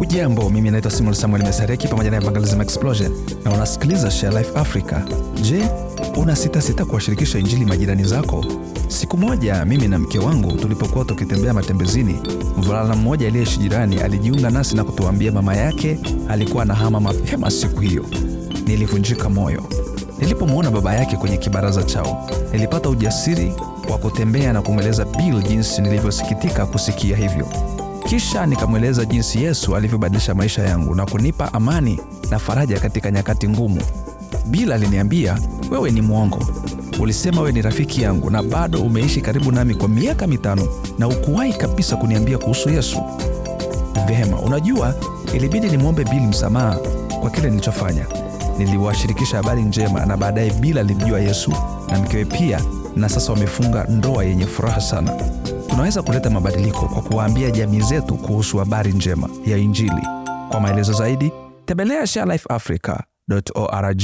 Ujambo, mimi naitwa Simon Samuel Mesareki pamoja na Evangelism Explosion na unasikiliza Share Life Africa. Je, una sita sita kuwashirikisha injili majirani zako? Siku moja mimi na mke wangu tulipokuwa tukitembea matembezini, mvulana mmoja aliyeishi jirani alijiunga nasi na kutuambia mama yake alikuwa anahama mapema siku hiyo. Nilivunjika moyo nilipomwona baba yake kwenye kibaraza chao. Nilipata ujasiri wa kutembea na kumweleza Bill jinsi nilivyosikitika kusikia hivyo. Kisha nikamweleza jinsi Yesu alivyobadilisha maisha yangu na kunipa amani na faraja katika nyakati ngumu. Bila aliniambia, wewe ni mwongo, ulisema wewe ni rafiki yangu na bado umeishi karibu nami kwa miaka mitano na ukuwahi kabisa kuniambia kuhusu Yesu. Vema, unajua, ilibidi nimwombe Bili msamaha kwa kile nilichofanya. Niliwashirikisha habari njema na baadaye Bila alimjua Yesu na mkewe pia, na sasa wamefunga ndoa yenye furaha sana. Tunaweza kuleta mabadiliko kwa kuwaambia jamii zetu kuhusu habari njema ya Injili. Kwa maelezo zaidi, tembelea sharelifeafrica.org.